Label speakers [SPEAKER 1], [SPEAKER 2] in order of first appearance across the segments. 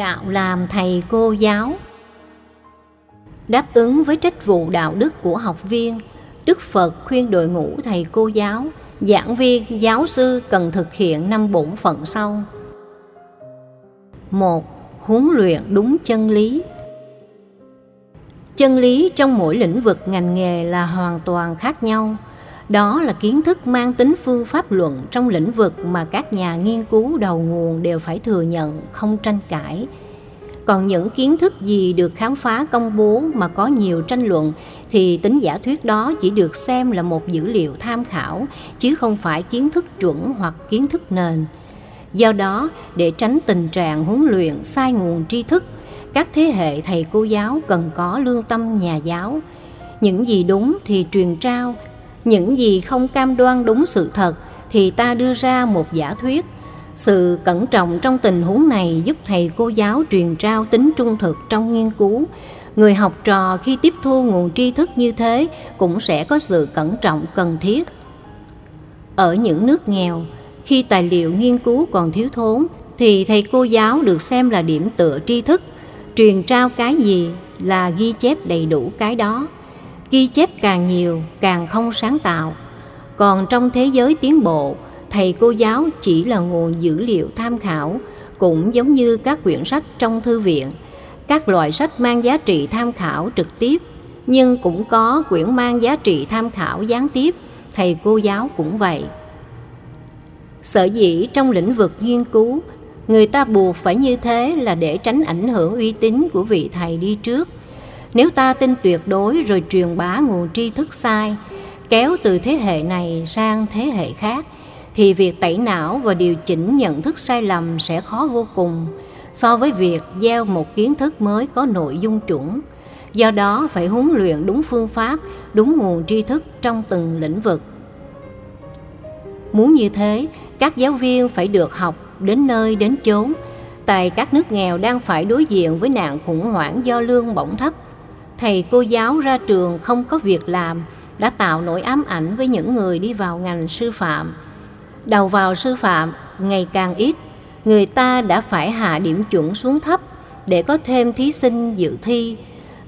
[SPEAKER 1] đạo làm thầy cô giáo. Đáp ứng với trách vụ đạo đức của học viên, đức phật khuyên đội ngũ thầy cô giáo, giảng viên, giáo sư cần thực hiện năm bổn phận sau. Một, huấn luyện đúng chân lý. Chân lý trong mỗi lĩnh vực ngành nghề là hoàn toàn khác nhau đó là kiến thức mang tính phương pháp luận trong lĩnh vực mà các nhà nghiên cứu đầu nguồn đều phải thừa nhận, không tranh cãi. Còn những kiến thức gì được khám phá công bố mà có nhiều tranh luận thì tính giả thuyết đó chỉ được xem là một dữ liệu tham khảo, chứ không phải kiến thức chuẩn hoặc kiến thức nền. Do đó, để tránh tình trạng huấn luyện sai nguồn tri thức, các thế hệ thầy cô giáo cần có lương tâm nhà giáo. Những gì đúng thì truyền trao những gì không cam đoan đúng sự thật thì ta đưa ra một giả thuyết. Sự cẩn trọng trong tình huống này giúp thầy cô giáo truyền trao tính trung thực trong nghiên cứu. Người học trò khi tiếp thu nguồn tri thức như thế cũng sẽ có sự cẩn trọng cần thiết. Ở những nước nghèo, khi tài liệu nghiên cứu còn thiếu thốn thì thầy cô giáo được xem là điểm tựa tri thức. Truyền trao cái gì là ghi chép đầy đủ cái đó ghi chép càng nhiều, càng không sáng tạo. Còn trong thế giới tiến bộ, thầy cô giáo chỉ là nguồn dữ liệu tham khảo, cũng giống như các quyển sách trong thư viện. Các loại sách mang giá trị tham khảo trực tiếp, nhưng cũng có quyển mang giá trị tham khảo gián tiếp, thầy cô giáo cũng vậy. Sở dĩ trong lĩnh vực nghiên cứu, người ta buộc phải như thế là để tránh ảnh hưởng uy tín của vị thầy đi trước nếu ta tin tuyệt đối rồi truyền bá nguồn tri thức sai, kéo từ thế hệ này sang thế hệ khác, thì việc tẩy não và điều chỉnh nhận thức sai lầm sẽ khó vô cùng so với việc gieo một kiến thức mới có nội dung chuẩn. Do đó, phải huấn luyện đúng phương pháp, đúng nguồn tri thức trong từng lĩnh vực. Muốn như thế, các giáo viên phải được học đến nơi đến chốn. Tại các nước nghèo đang phải đối diện với nạn khủng hoảng do lương bổng thấp thầy cô giáo ra trường không có việc làm, đã tạo nỗi ám ảnh với những người đi vào ngành sư phạm. Đầu vào sư phạm, ngày càng ít, người ta đã phải hạ điểm chuẩn xuống thấp để có thêm thí sinh dự thi.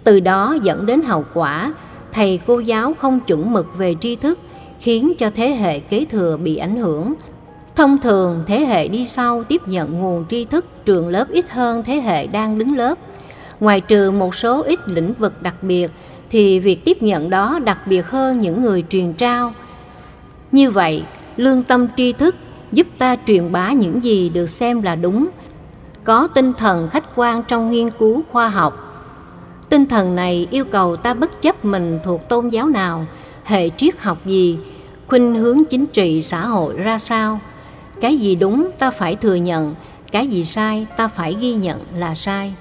[SPEAKER 1] Từ đó dẫn đến hậu quả, thầy cô giáo không chuẩn mực về tri thức, khiến cho thế hệ kế thừa bị ảnh hưởng. Thông thường, thế hệ đi sau tiếp nhận nguồn tri thức trường lớp ít hơn thế hệ đang đứng lớp ngoài trừ một số ít lĩnh vực đặc biệt, thì việc tiếp nhận đó đặc biệt hơn những người truyền trao. Như vậy, lương tâm tri thức giúp ta truyền bá những gì được xem là đúng. Có tinh thần khách quan trong nghiên cứu khoa học. Tinh thần này yêu cầu ta bất chấp mình thuộc tôn giáo nào, hệ triết học gì, khuynh hướng chính trị xã hội ra sao. Cái gì đúng ta phải thừa nhận, cái gì sai ta phải ghi nhận là sai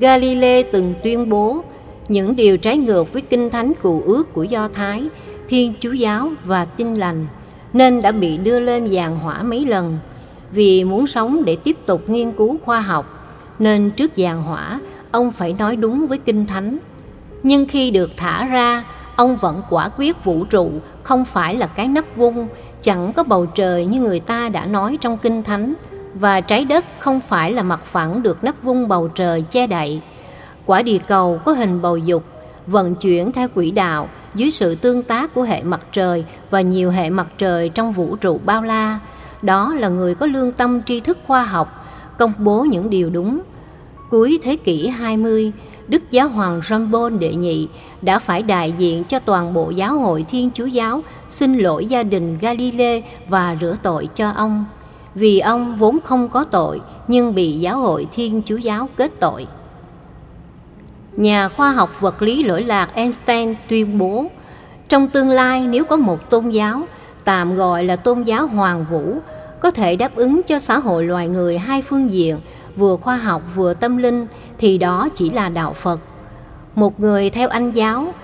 [SPEAKER 1] galilei từng tuyên bố, những điều trái ngược với kinh thánh cụ ước của do thái, thiên chúa giáo và tin lành, nên đã bị đưa lên giàn hỏa mấy lần. Vì muốn sống để tiếp tục nghiên cứu khoa học, nên trước giàn hỏa, ông phải nói đúng với kinh thánh. Nhưng khi được thả ra, ông vẫn quả quyết vũ trụ, không phải là cái nắp vung, chẳng có bầu trời như người ta đã nói trong kinh thánh và trái đất không phải là mặt phẳng được nắp vung bầu trời che đậy. Quả địa cầu có hình bầu dục vận chuyển theo quỹ đạo dưới sự tương tác của hệ mặt trời và nhiều hệ mặt trời trong vũ trụ bao la. Đó là người có lương tâm tri thức khoa học công bố những điều đúng. Cuối thế kỷ 20 Đức Giáo hoàng John Paul đệ nhị đã phải đại diện cho toàn bộ giáo hội Thiên Chúa Giáo xin lỗi gia đình Galilei và rửa tội cho ông, vì ông vốn không có tội nhưng bị giáo hội Thiên Chúa Giáo kết tội. Nhà khoa học vật lý lỗi lạc Einstein tuyên bố, trong tương lai nếu có một tôn giáo, tạm gọi là tôn giáo hoàng vũ, có thể đáp ứng cho xã hội loài người hai phương diện vừa khoa học vừa tâm linh thì đó chỉ là đạo Phật. Một người theo anh giáo,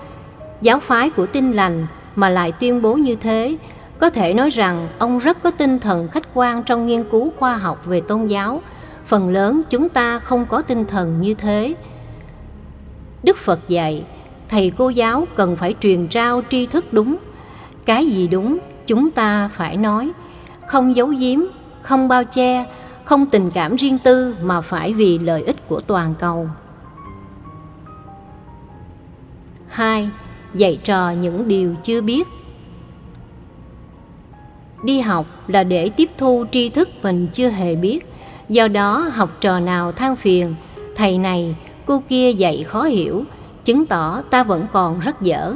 [SPEAKER 1] giáo phái của tinh lành mà lại tuyên bố như thế, có thể nói rằng ông rất có tinh thần khách quan trong nghiên cứu khoa học về tôn giáo. Phần lớn chúng ta không có tinh thần như thế. Đức Phật dạy, thầy cô giáo cần phải truyền trao tri thức đúng. Cái gì đúng, chúng ta phải nói, không giấu giếm, không bao che, không tình cảm riêng tư mà phải vì lợi ích của toàn cầu. 2. Dạy trò những điều chưa biết Đi học là để tiếp thu tri thức mình chưa hề biết. Do đó học trò nào than phiền Thầy này, cô kia dạy khó hiểu Chứng tỏ ta vẫn còn rất dở.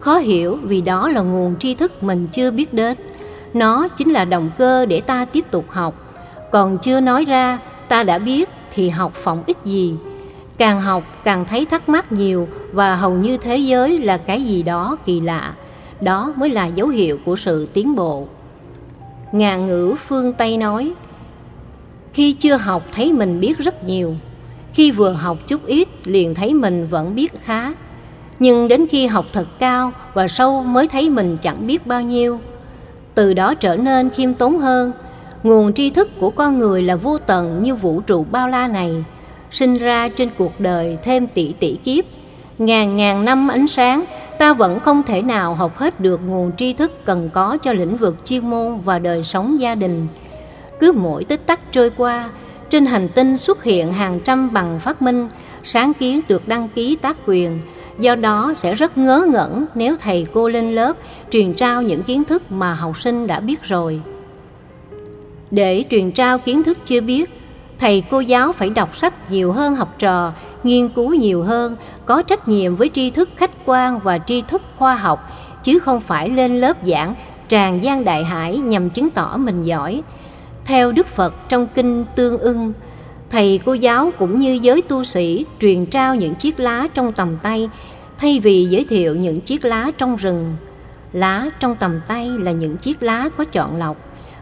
[SPEAKER 1] Khó hiểu vì đó là nguồn tri thức mình chưa biết đến. Nó chính là động cơ để ta tiếp tục học. Còn chưa nói ra ta đã biết thì học phỏng ích gì. Càng học càng thấy thắc mắc nhiều Và hầu như thế giới là cái gì đó kỳ lạ. Đó mới là dấu hiệu của sự tiến bộ. Ngàn ngữ phương Tây nói, Khi chưa học thấy mình biết rất nhiều, Khi vừa học chút ít liền thấy mình vẫn biết khá. Nhưng đến khi học thật cao và sâu mới thấy mình chẳng biết bao nhiêu. Từ đó trở nên khiêm tốn hơn. Nguồn tri thức của con người là vô tận như vũ trụ bao la này, Sinh ra trên cuộc đời thêm tỷ tỷ kiếp. Ngàn ngàn năm ánh sáng ta vẫn không thể nào học hết được nguồn tri thức cần có cho lĩnh vực chuyên môn và đời sống gia đình. Cứ mỗi tích tắc trôi qua, trên hành tinh xuất hiện hàng trăm bằng phát minh, sáng kiến được đăng ký tác quyền. Do đó sẽ rất ngớ ngẩn nếu thầy cô lên lớp truyền trao những kiến thức mà học sinh đã biết rồi. Để truyền trao kiến thức chưa biết, thầy cô giáo phải đọc sách nhiều hơn học trò nghiên cứu nhiều hơn, có trách nhiệm với tri thức khách quan và tri thức khoa học, chứ không phải lên lớp giảng tràn gian đại hải nhằm chứng tỏ mình giỏi. Theo Đức Phật trong kinh Tương ưng, thầy cô giáo cũng như giới tu sĩ truyền trao những chiếc lá trong tầm tay thay vì giới thiệu những chiếc lá trong rừng. Lá trong tầm tay là những chiếc lá có chọn lọc,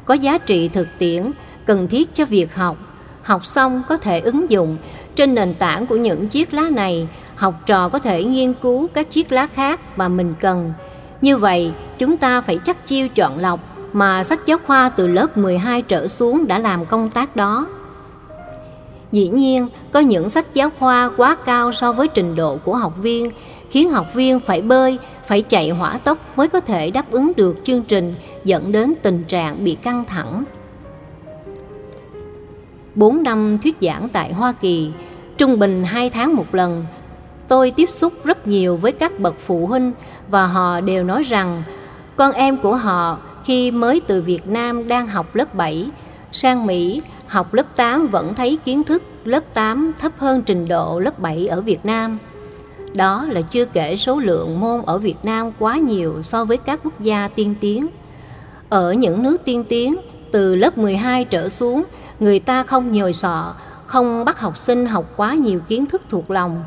[SPEAKER 1] có giá trị thực tiễn, cần thiết cho việc học. Học xong có thể ứng dụng trên nền tảng của những chiếc lá này, học trò có thể nghiên cứu các chiếc lá khác mà mình cần. Như vậy, chúng ta phải chắc chiêu chọn lọc mà sách giáo khoa từ lớp 12 trở xuống đã làm công tác đó. Dĩ nhiên, có những sách giáo khoa quá cao so với trình độ của học viên, khiến học viên phải bơi, phải chạy hỏa tốc mới có thể đáp ứng được chương trình dẫn đến tình trạng bị căng thẳng. 4 năm thuyết giảng tại Hoa Kỳ, trung bình 2 tháng một lần. Tôi tiếp xúc rất nhiều với các bậc phụ huynh và họ đều nói rằng con em của họ khi mới từ Việt Nam đang học lớp 7 sang Mỹ học lớp 8 vẫn thấy kiến thức lớp 8 thấp hơn trình độ lớp 7 ở Việt Nam. Đó là chưa kể số lượng môn ở Việt Nam quá nhiều so với các quốc gia tiên tiến. Ở những nước tiên tiến, từ lớp 12 trở xuống người ta không nhồi sọ, không bắt học sinh học quá nhiều kiến thức thuộc lòng.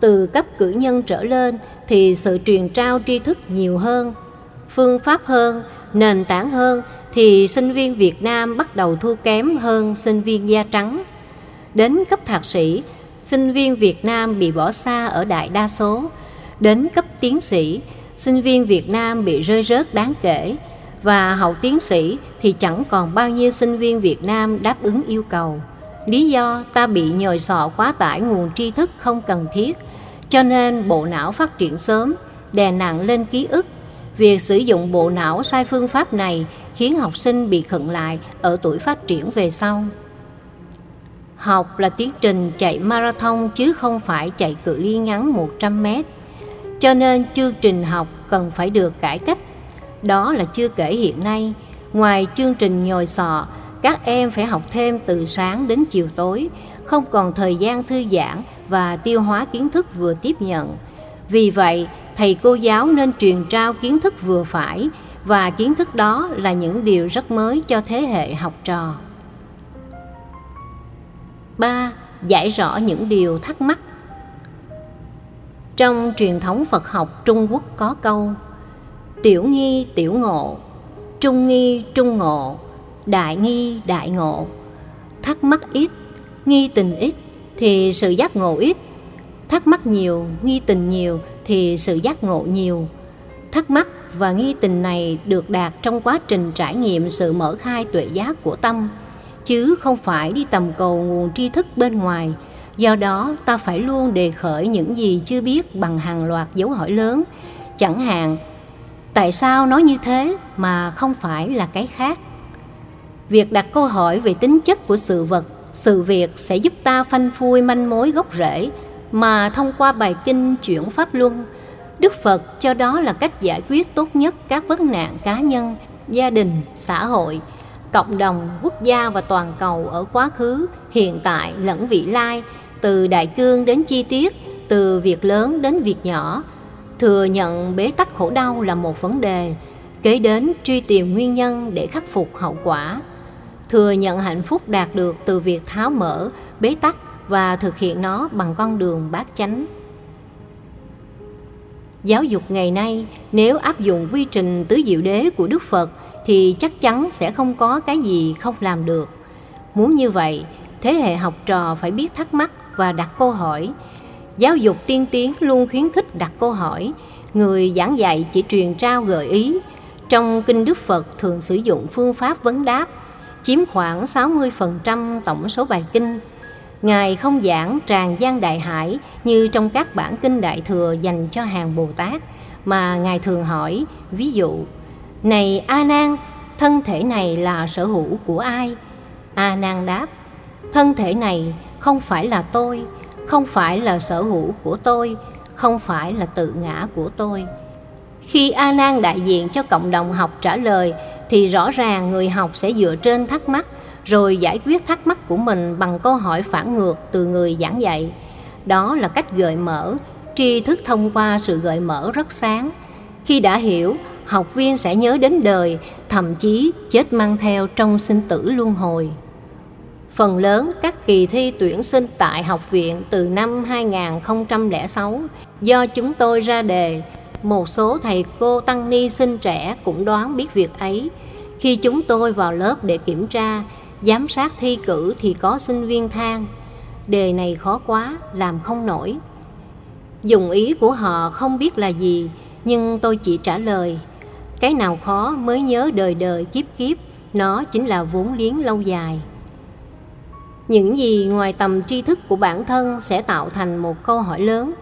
[SPEAKER 1] Từ cấp cử nhân trở lên thì sự truyền trao tri thức nhiều hơn, phương pháp hơn, nền tảng hơn thì sinh viên Việt Nam bắt đầu thua kém hơn sinh viên da trắng. Đến cấp thạc sĩ, sinh viên Việt Nam bị bỏ xa ở đại đa số. Đến cấp tiến sĩ, sinh viên Việt Nam bị rơi rớt đáng kể và hậu tiến sĩ thì chẳng còn bao nhiêu sinh viên Việt Nam đáp ứng yêu cầu. Lý do ta bị nhồi sọ quá tải nguồn tri thức không cần thiết, cho nên bộ não phát triển sớm, đè nặng lên ký ức. Việc sử dụng bộ não sai phương pháp này khiến học sinh bị khựng lại ở tuổi phát triển về sau. Học là tiến trình chạy marathon chứ không phải chạy cự ly ngắn 100 mét. Cho nên chương trình học cần phải được cải cách đó là chưa kể hiện nay, ngoài chương trình nhồi sọ, các em phải học thêm từ sáng đến chiều tối, không còn thời gian thư giãn và tiêu hóa kiến thức vừa tiếp nhận. Vì vậy, thầy cô giáo nên truyền trao kiến thức vừa phải và kiến thức đó là những điều rất mới cho thế hệ học trò. 3. Giải rõ những điều thắc mắc Trong truyền thống Phật học Trung Quốc có câu tiểu nghi, tiểu ngộ, trung nghi, trung ngộ, đại nghi, đại ngộ. Thắc mắc ít, nghi tình ít thì sự giác ngộ ít. Thắc mắc nhiều, nghi tình nhiều thì sự giác ngộ nhiều. Thắc mắc và nghi tình này được đạt trong quá trình trải nghiệm sự mở khai tuệ giác của tâm, chứ không phải đi tầm cầu nguồn tri thức bên ngoài. Do đó, ta phải luôn đề khởi những gì chưa biết bằng hàng loạt dấu hỏi lớn. Chẳng hạn tại sao nói như thế mà không phải là cái khác Việc đặt câu hỏi về tính chất của sự vật, sự việc sẽ giúp ta phanh phui manh mối gốc rễ mà thông qua bài kinh chuyển pháp luân, Đức Phật cho đó là cách giải quyết tốt nhất các vấn nạn cá nhân, gia đình, xã hội, cộng đồng, quốc gia và toàn cầu ở quá khứ, hiện tại lẫn vị lai, từ đại cương đến chi tiết, từ việc lớn đến việc nhỏ. Thừa nhận bế tắc khổ đau là một vấn đề, kế đến truy tìm nguyên nhân để khắc phục hậu quả. Thừa nhận hạnh phúc đạt được từ việc tháo mở, bế tắc và thực hiện nó bằng con đường bát chánh. Giáo dục ngày nay nếu áp dụng quy trình tứ diệu đế của Đức Phật thì chắc chắn sẽ không có cái gì không làm được. Muốn như vậy, thế hệ học trò phải biết thắc mắc và đặt câu hỏi. Giáo dục tiên tiến luôn khuyến khích đặt câu hỏi, người giảng dạy chỉ truyền trao gợi ý. Trong kinh Đức Phật thường sử dụng phương pháp vấn đáp, chiếm khoảng 60% tổng số bài kinh. Ngài không giảng tràn gian đại hải như trong các bản kinh đại thừa dành cho hàng Bồ Tát, mà Ngài thường hỏi, ví dụ, Này A Nan, thân thể này là sở hữu của ai? A Nan đáp, thân thể này không phải là tôi, không phải là sở hữu của tôi, không phải là tự ngã của tôi. Khi A Nan đại diện cho cộng đồng học trả lời thì rõ ràng người học sẽ dựa trên thắc mắc rồi giải quyết thắc mắc của mình bằng câu hỏi phản ngược từ người giảng dạy. Đó là cách gợi mở, tri thức thông qua sự gợi mở rất sáng. Khi đã hiểu, học viên sẽ nhớ đến đời, thậm chí chết mang theo trong sinh tử luân hồi. Phần lớn các kỳ thi tuyển sinh tại học viện từ năm 2006 do chúng tôi ra đề, một số thầy cô tăng ni sinh trẻ cũng đoán biết việc ấy. Khi chúng tôi vào lớp để kiểm tra, giám sát thi cử thì có sinh viên than đề này khó quá làm không nổi. Dùng ý của họ không biết là gì nhưng tôi chỉ trả lời cái nào khó mới nhớ đời đời kiếp kiếp nó chính là vốn liếng lâu dài những gì ngoài tầm tri thức của bản thân sẽ tạo thành một câu hỏi lớn.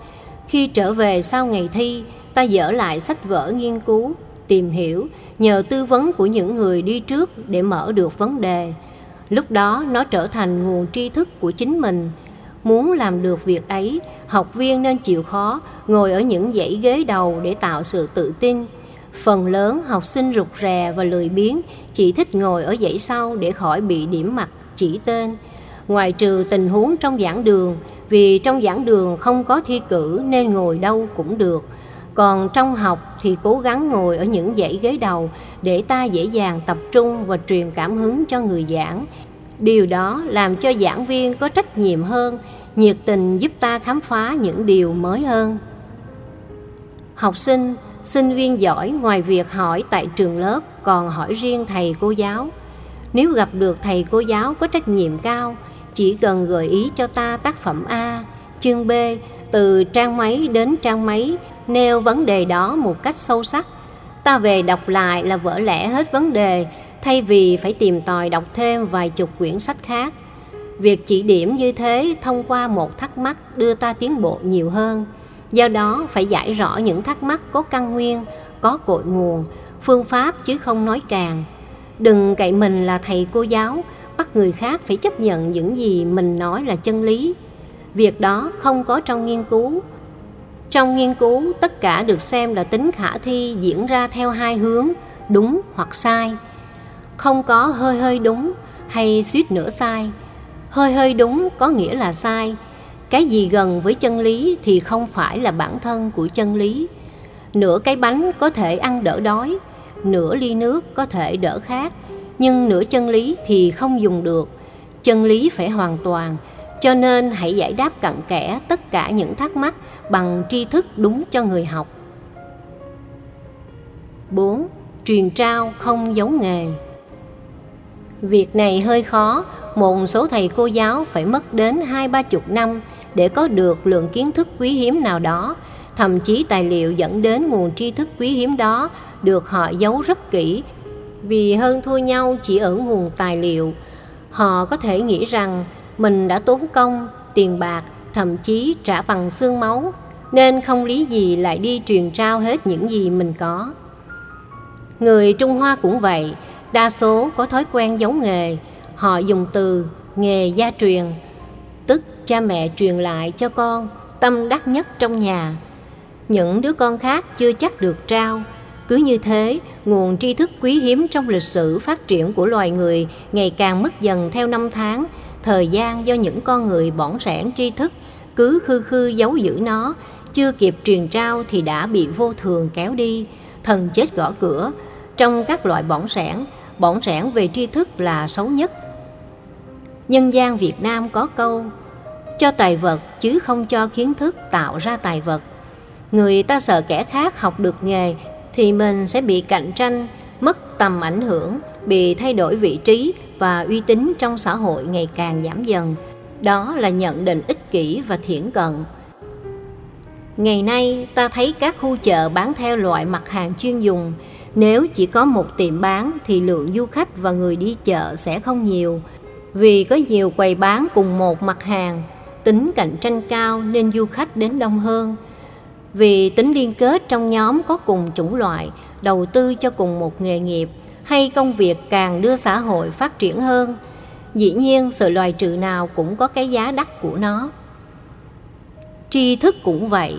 [SPEAKER 1] Khi trở về sau ngày thi, ta dở lại sách vở nghiên cứu, tìm hiểu, nhờ tư vấn của những người đi trước để mở được vấn đề. Lúc đó, nó trở thành nguồn tri thức của chính mình. Muốn làm được việc ấy, học viên nên chịu khó ngồi ở những dãy ghế đầu để tạo sự tự tin. Phần lớn học sinh rụt rè và lười biếng, chỉ thích ngồi ở dãy sau để khỏi bị điểm mặt, chỉ tên ngoài trừ tình huống trong giảng đường, vì trong giảng đường không có thi cử nên ngồi đâu cũng được. Còn trong học thì cố gắng ngồi ở những dãy ghế đầu để ta dễ dàng tập trung và truyền cảm hứng cho người giảng. Điều đó làm cho giảng viên có trách nhiệm hơn, nhiệt tình giúp ta khám phá những điều mới hơn. Học sinh sinh viên giỏi ngoài việc hỏi tại trường lớp còn hỏi riêng thầy cô giáo. Nếu gặp được thầy cô giáo có trách nhiệm cao chỉ cần gợi ý cho ta tác phẩm a, chương b, từ trang máy đến trang máy, nêu vấn đề đó một cách sâu sắc. Ta về đọc lại là vỡ lẽ hết vấn đề, thay vì phải tìm tòi đọc thêm vài chục quyển sách khác. Việc chỉ điểm như thế thông qua một thắc mắc đưa ta tiến bộ nhiều hơn. Do đó, phải giải rõ những thắc mắc có căn nguyên, có cội nguồn, phương pháp chứ không nói càng. Đừng cậy mình là thầy cô giáo bắt người khác phải chấp nhận những gì mình nói là chân lý. Việc đó không có trong nghiên cứu. Trong nghiên cứu, tất cả được xem là tính khả thi diễn ra theo hai hướng, đúng hoặc sai. Không có hơi hơi đúng hay suýt nữa sai. Hơi hơi đúng có nghĩa là sai. Cái gì gần với chân lý thì không phải là bản thân của chân lý. Nửa cái bánh có thể ăn đỡ đói, nửa ly nước có thể đỡ khát nhưng nửa chân lý thì không dùng được chân lý phải hoàn toàn cho nên hãy giải đáp cặn kẽ tất cả những thắc mắc bằng tri thức đúng cho người học 4. Truyền trao không giống nghề Việc này hơi khó, một số thầy cô giáo phải mất đến hai ba chục năm để có được lượng kiến thức quý hiếm nào đó. Thậm chí tài liệu dẫn đến nguồn tri thức quý hiếm đó được họ giấu rất kỹ vì hơn thua nhau chỉ ở nguồn tài liệu. Họ có thể nghĩ rằng mình đã tốn công, tiền bạc, thậm chí trả bằng xương máu, nên không lý gì lại đi truyền trao hết những gì mình có. Người Trung Hoa cũng vậy, đa số có thói quen giấu nghề, họ dùng từ nghề gia truyền, tức cha mẹ truyền lại cho con tâm đắc nhất trong nhà. Những đứa con khác chưa chắc được trao. Cứ như thế, nguồn tri thức quý hiếm trong lịch sử phát triển của loài người ngày càng mất dần theo năm tháng, thời gian do những con người bỏng sẻn tri thức cứ khư khư giấu giữ nó, chưa kịp truyền trao thì đã bị vô thường kéo đi, thần chết gõ cửa. Trong các loại bỏng sẻn, bỏng sẻn về tri thức là xấu nhất. Nhân gian Việt Nam có câu cho tài vật chứ không cho kiến thức tạo ra tài vật. Người ta sợ kẻ khác học được nghề thì mình sẽ bị cạnh tranh, mất tầm ảnh hưởng, bị thay đổi vị trí và uy tín trong xã hội ngày càng giảm dần. Đó là nhận định ích kỷ và thiển cận. Ngày nay ta thấy các khu chợ bán theo loại mặt hàng chuyên dùng. Nếu chỉ có một tiệm bán thì lượng du khách và người đi chợ sẽ không nhiều. Vì có nhiều quầy bán cùng một mặt hàng, tính cạnh tranh cao nên du khách đến đông hơn. Vì tính liên kết trong nhóm có cùng chủng loại, đầu tư cho cùng một nghề nghiệp hay công việc càng đưa xã hội phát triển hơn, dĩ nhiên sự loài trừ nào cũng có cái giá đắt của nó. Tri thức cũng vậy,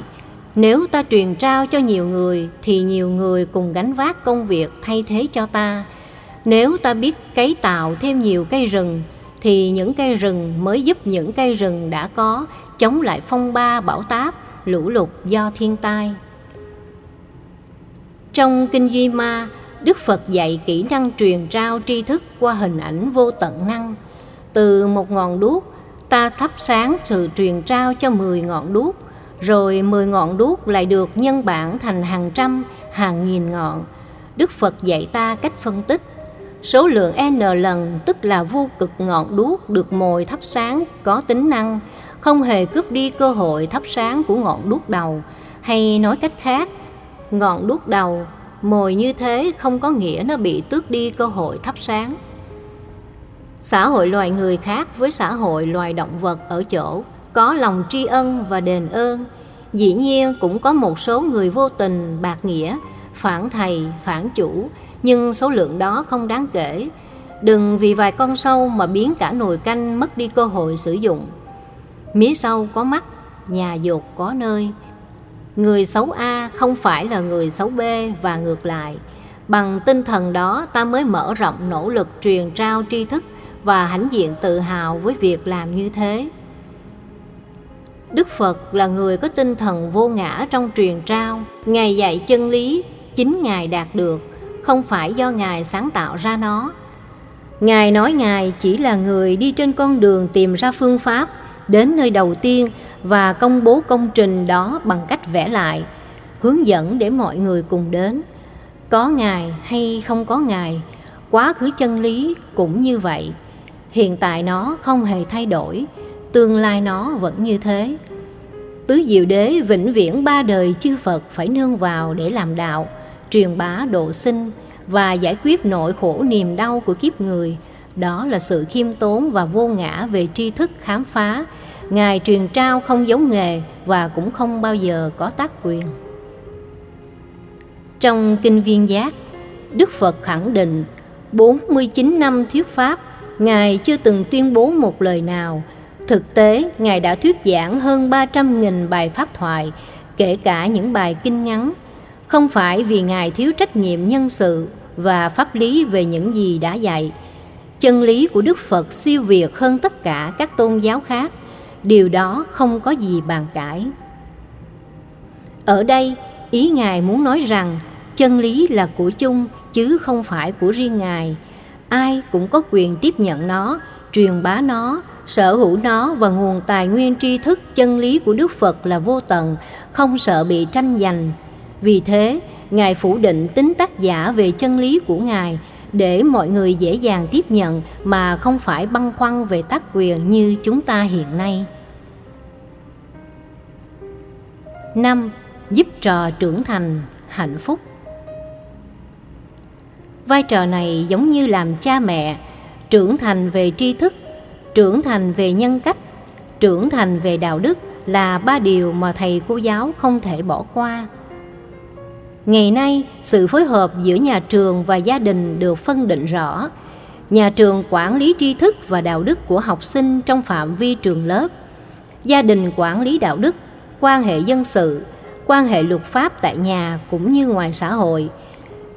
[SPEAKER 1] nếu ta truyền trao cho nhiều người thì nhiều người cùng gánh vác công việc thay thế cho ta. Nếu ta biết cấy tạo thêm nhiều cây rừng thì những cây rừng mới giúp những cây rừng đã có chống lại phong ba bão táp, lũ lụt do thiên tai. Trong Kinh Duy Ma, Đức Phật dạy kỹ năng truyền trao tri thức qua hình ảnh vô tận năng. Từ một ngọn đuốc, ta thắp sáng sự truyền trao cho mười ngọn đuốc, rồi mười ngọn đuốc lại được nhân bản thành hàng trăm, hàng nghìn ngọn. Đức Phật dạy ta cách phân tích Số lượng n lần tức là vô cực ngọn đuốc được mồi thắp sáng có tính năng, không hề cướp đi cơ hội thắp sáng của ngọn đuốc đầu, hay nói cách khác, ngọn đuốc đầu mồi như thế không có nghĩa nó bị tước đi cơ hội thắp sáng. Xã hội loài người khác với xã hội loài động vật ở chỗ có lòng tri ân và đền ơn, dĩ nhiên cũng có một số người vô tình bạc nghĩa, phản thầy, phản chủ, nhưng số lượng đó không đáng kể. Đừng vì vài con sâu mà biến cả nồi canh mất đi cơ hội sử dụng. Mía sâu có mắt, nhà dột có nơi. Người xấu A không phải là người xấu B và ngược lại. Bằng tinh thần đó ta mới mở rộng nỗ lực truyền trao tri thức và hãnh diện tự hào với việc làm như thế. Đức Phật là người có tinh thần vô ngã trong truyền trao, Ngài dạy chân lý, chính Ngài đạt được không phải do Ngài sáng tạo ra nó. Ngài nói Ngài chỉ là người đi trên con đường tìm ra phương pháp, đến nơi đầu tiên và công bố công trình đó bằng cách vẽ lại, hướng dẫn để mọi người cùng đến. Có Ngài hay không có Ngài, quá khứ chân lý cũng như vậy. Hiện tại nó không hề thay đổi, tương lai nó vẫn như thế. Tứ Diệu Đế vĩnh viễn ba đời chư Phật phải nương vào để làm đạo, truyền bá độ sinh và giải quyết nỗi khổ niềm đau của kiếp người. Đó là sự khiêm tốn và vô ngã về tri thức khám phá. Ngài truyền trao không giống nghề và cũng không bao giờ có tác quyền. Trong Kinh Viên Giác, Đức Phật khẳng định 49 năm thuyết Pháp, Ngài chưa từng tuyên bố một lời nào. Thực tế, Ngài đã thuyết giảng hơn 300.000 bài pháp thoại, kể cả những bài kinh ngắn không phải vì Ngài thiếu trách nhiệm nhân sự và pháp lý về những gì đã dạy. Chân lý của Đức Phật siêu việt hơn tất cả các tôn giáo khác, điều đó không có gì bàn cãi. Ở đây, ý Ngài muốn nói rằng chân lý là của chung chứ không phải của riêng Ngài. Ai cũng có quyền tiếp nhận nó, truyền bá nó, sở hữu nó và nguồn tài nguyên tri thức chân lý của Đức Phật là vô tận, không sợ bị tranh giành, vì thế, Ngài phủ định tính tác giả về chân lý của Ngài để mọi người dễ dàng tiếp nhận mà không phải băn khoăn về tác quyền như chúng ta hiện nay. 5. Giúp trò trưởng thành, hạnh phúc Vai trò này giống như làm cha mẹ, trưởng thành về tri thức, trưởng thành về nhân cách, trưởng thành về đạo đức là ba điều mà thầy cô giáo không thể bỏ qua. Ngày nay, sự phối hợp giữa nhà trường và gia đình được phân định rõ. Nhà trường quản lý tri thức và đạo đức của học sinh trong phạm vi trường lớp. Gia đình quản lý đạo đức, quan hệ dân sự, quan hệ luật pháp tại nhà cũng như ngoài xã hội.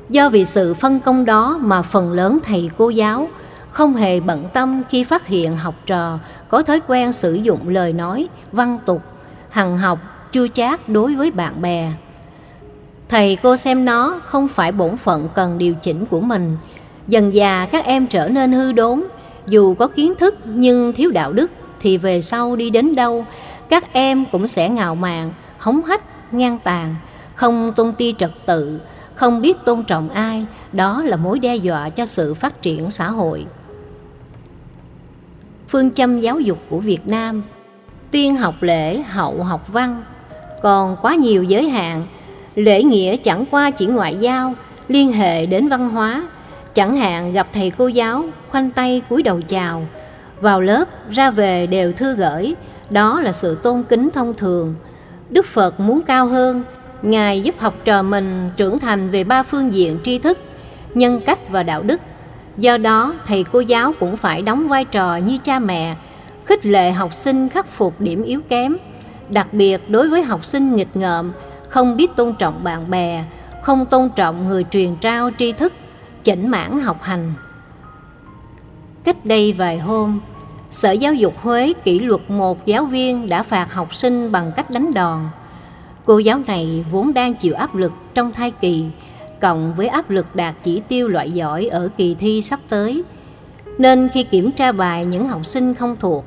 [SPEAKER 1] Do vì sự phân công đó mà phần lớn thầy cô giáo không hề bận tâm khi phát hiện học trò có thói quen sử dụng lời nói, văn tục, hằng học, chua chát đối với bạn bè. Thầy cô xem nó không phải bổn phận cần điều chỉnh của mình. Dần già các em trở nên hư đốn, dù có kiến thức nhưng thiếu đạo đức thì về sau đi đến đâu, các em cũng sẽ ngạo mạn, hống hách, ngang tàn, không tôn ti trật tự, không biết tôn trọng ai, đó là mối đe dọa cho sự phát triển xã hội. Phương châm giáo dục của Việt Nam Tiên học lễ, hậu học văn Còn quá nhiều giới hạn Lễ nghĩa chẳng qua chỉ ngoại giao Liên hệ đến văn hóa. Chẳng hạn gặp thầy cô giáo Khoanh tay cúi đầu chào. Vào lớp ra về đều thư gửi. Đó là sự tôn kính thông thường. Đức Phật muốn cao hơn. Ngài giúp học trò mình trưởng thành về ba phương diện tri thức Nhân cách và đạo đức. Do đó, thầy cô giáo cũng phải đóng vai trò như cha mẹ, khích lệ học sinh khắc phục điểm yếu kém, đặc biệt đối với học sinh nghịch ngợm, không biết tôn trọng bạn bè, không tôn trọng người truyền trao tri thức, chỉnh mãn học hành. Cách đây vài hôm, Sở Giáo dục Huế kỷ luật một giáo viên đã phạt học sinh bằng cách đánh đòn. Cô giáo này vốn đang chịu áp lực trong thai kỳ, cộng với áp lực đạt chỉ tiêu loại giỏi ở kỳ thi sắp tới. Nên khi kiểm tra bài những học sinh không thuộc,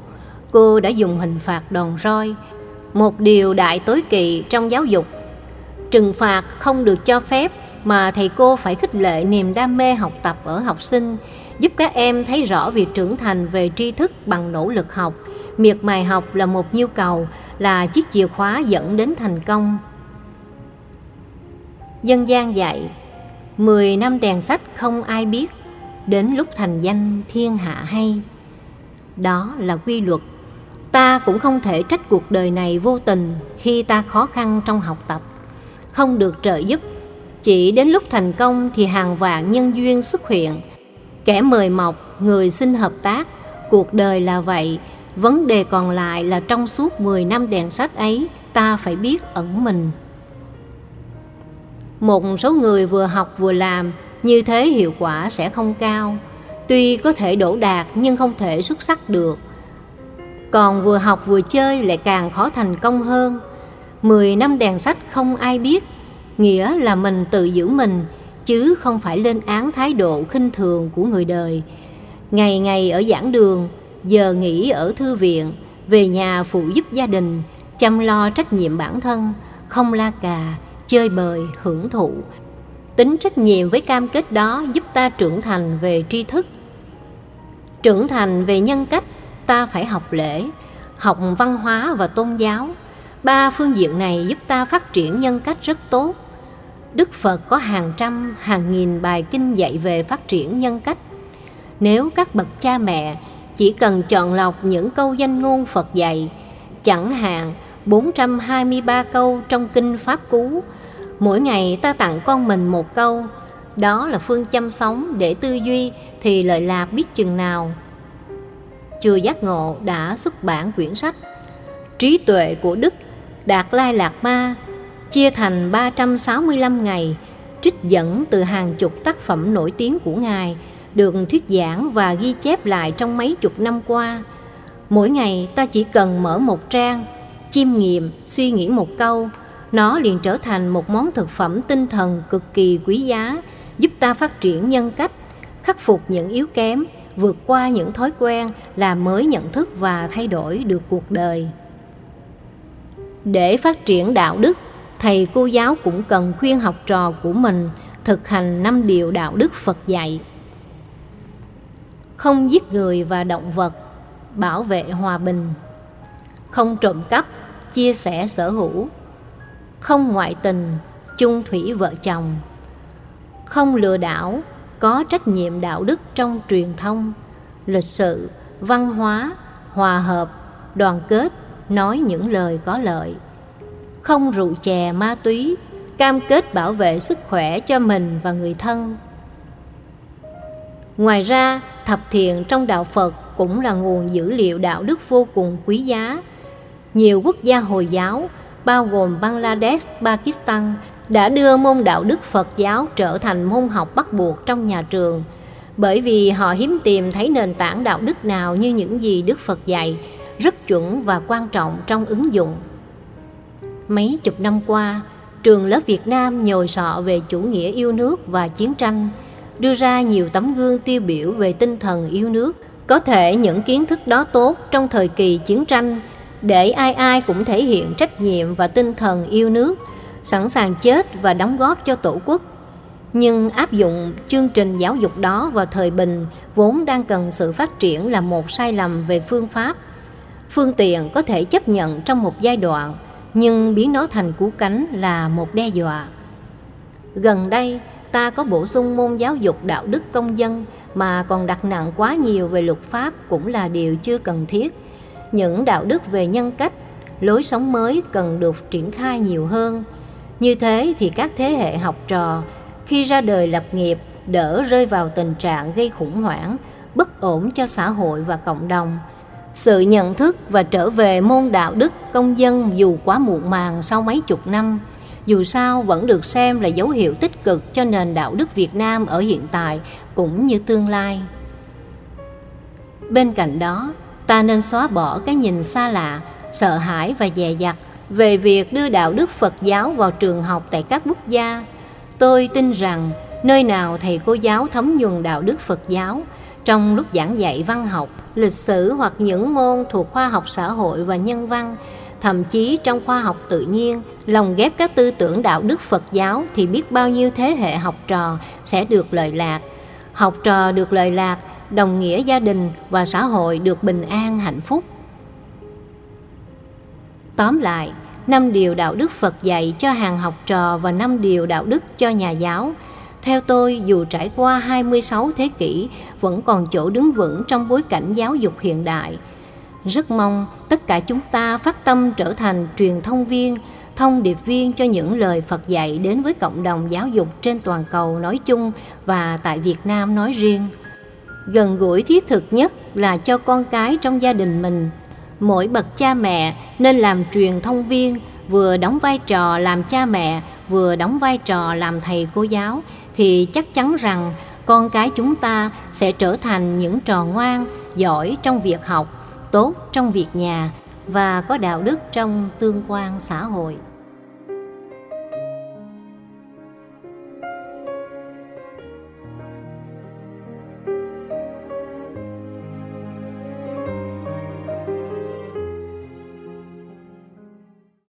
[SPEAKER 1] cô đã dùng hình phạt đòn roi, một điều đại tối kỵ trong giáo dục. Trừng phạt không được cho phép mà thầy cô phải khích lệ niềm đam mê học tập ở học sinh, giúp các em thấy rõ việc trưởng thành về tri thức bằng nỗ lực học. Miệt mài học là một nhu cầu, là chiếc chìa khóa dẫn đến thành công. Dân gian dạy Mười năm đèn sách không ai biết Đến lúc thành danh thiên hạ hay Đó là quy luật Ta cũng không thể trách cuộc đời này vô tình Khi ta khó khăn trong học tập không được trợ giúp Chỉ đến lúc thành công thì hàng vạn nhân duyên xuất hiện Kẻ mời mọc, người xin hợp tác Cuộc đời là vậy Vấn đề còn lại là trong suốt 10 năm đèn sách ấy Ta phải biết ẩn mình một số người vừa học vừa làm, như thế hiệu quả sẽ không cao. Tuy có thể đổ đạt nhưng không thể xuất sắc được. Còn vừa học vừa chơi lại càng khó thành công hơn. Mười năm đèn sách không ai biết, nghĩa là mình tự giữ mình, chứ không phải lên án thái độ khinh thường của người đời. Ngày ngày ở giảng đường, giờ nghỉ ở thư viện, về nhà phụ giúp gia đình, chăm lo trách nhiệm bản thân, không la cà, chơi bời, hưởng thụ. Tính trách nhiệm với cam kết đó giúp ta trưởng thành về tri thức. Trưởng thành về nhân cách, ta phải học lễ, học văn hóa và tôn giáo. Ba phương diện này giúp ta phát triển nhân cách rất tốt. Đức Phật có hàng trăm, hàng nghìn bài kinh dạy về phát triển nhân cách. Nếu các bậc cha mẹ chỉ cần chọn lọc những câu danh ngôn Phật dạy, chẳng hạn 423 câu trong kinh Pháp Cú Mỗi ngày ta tặng con mình một câu Đó là phương châm sống để tư duy Thì lợi lạc biết chừng nào Chùa Giác Ngộ đã xuất bản quyển sách Trí tuệ của Đức Đạt Lai Lạc Ma Chia thành 365 ngày Trích dẫn từ hàng chục tác phẩm nổi tiếng của Ngài Được thuyết giảng và ghi chép lại trong mấy chục năm qua Mỗi ngày ta chỉ cần mở một trang Chiêm nghiệm, suy nghĩ một câu nó liền trở thành một món thực phẩm tinh thần cực kỳ quý giá, giúp ta phát triển nhân cách, khắc phục những yếu kém, vượt qua những thói quen, làm mới nhận thức và thay đổi được cuộc đời. Để phát triển đạo đức, thầy cô giáo cũng cần khuyên học trò của mình thực hành năm điều đạo đức Phật dạy. Không giết người và động vật, bảo vệ hòa bình. Không trộm cắp, chia sẻ sở hữu, không ngoại tình, chung thủy vợ chồng, không lừa đảo, có trách nhiệm đạo đức trong truyền thông, lịch sự, văn hóa, hòa hợp, đoàn kết, nói những lời có lợi, không rượu chè ma túy, cam kết bảo vệ sức khỏe cho mình và người thân. Ngoài ra, thập thiện trong đạo Phật cũng là nguồn dữ liệu đạo đức vô cùng quý giá. Nhiều quốc gia Hồi giáo, bao gồm Bangladesh, Pakistan, đã đưa môn đạo đức Phật giáo trở thành môn học bắt buộc trong nhà trường, bởi vì họ hiếm tìm thấy nền tảng đạo đức nào như những gì Đức Phật dạy, rất chuẩn và quan trọng trong ứng dụng. Mấy chục năm qua, trường lớp Việt Nam nhồi sọ về chủ nghĩa yêu nước và chiến tranh, đưa ra nhiều tấm gương tiêu biểu về tinh thần yêu nước. Có thể những kiến thức đó tốt trong thời kỳ chiến tranh, để ai ai cũng thể hiện trách nhiệm và tinh thần yêu nước, sẵn sàng chết và đóng góp cho tổ quốc. Nhưng áp dụng chương trình giáo dục đó vào thời bình vốn đang cần sự phát triển là một sai lầm về phương pháp. Phương tiện có thể chấp nhận trong một giai đoạn, nhưng biến nó thành cú cánh là một đe dọa. Gần đây, ta có bổ sung môn giáo dục đạo đức công dân mà còn đặt nặng quá nhiều về luật pháp cũng là điều chưa cần thiết. Những đạo đức về nhân cách, lối sống mới cần được triển khai nhiều hơn. Như thế thì các thế hệ học trò khi ra đời lập nghiệp đỡ rơi vào tình trạng gây khủng hoảng, bất ổn cho xã hội và cộng đồng. Sự nhận thức và trở về môn đạo đức công dân dù quá muộn màng sau mấy chục năm, dù sao vẫn được xem là dấu hiệu tích cực cho nền đạo đức Việt Nam ở hiện tại cũng như tương lai. Bên cạnh đó, ta nên xóa bỏ cái nhìn xa lạ, sợ hãi và dè dặt về việc đưa đạo đức Phật giáo vào trường học tại các quốc gia. Tôi tin rằng nơi nào thầy cô giáo thấm nhuần đạo đức Phật giáo trong lúc giảng dạy văn học, lịch sử hoặc những môn thuộc khoa học xã hội và nhân văn, thậm chí trong khoa học tự nhiên, lồng ghép các tư tưởng đạo đức Phật giáo thì biết bao nhiêu thế hệ học trò sẽ được lợi lạc. Học trò được lợi lạc, đồng nghĩa gia đình và xã hội được bình an hạnh phúc. Tóm lại, năm điều đạo đức Phật dạy cho hàng học trò và năm điều đạo đức cho nhà giáo. Theo tôi, dù trải qua 26 thế kỷ, vẫn còn chỗ đứng vững trong bối cảnh giáo dục hiện đại. Rất mong tất cả chúng ta phát tâm trở thành truyền thông viên, thông điệp viên cho những lời Phật dạy đến với cộng đồng giáo dục trên toàn cầu nói chung và tại Việt Nam nói riêng. Gần gũi thiết thực nhất là cho con cái trong gia đình mình mỗi bậc cha mẹ nên làm truyền thông viên vừa đóng vai trò làm cha mẹ vừa đóng vai trò làm thầy cô giáo, thì chắc chắn rằng con cái chúng ta sẽ trở thành những trò ngoan, giỏi trong việc học, tốt trong việc nhà và có đạo đức trong tương quan xã hội.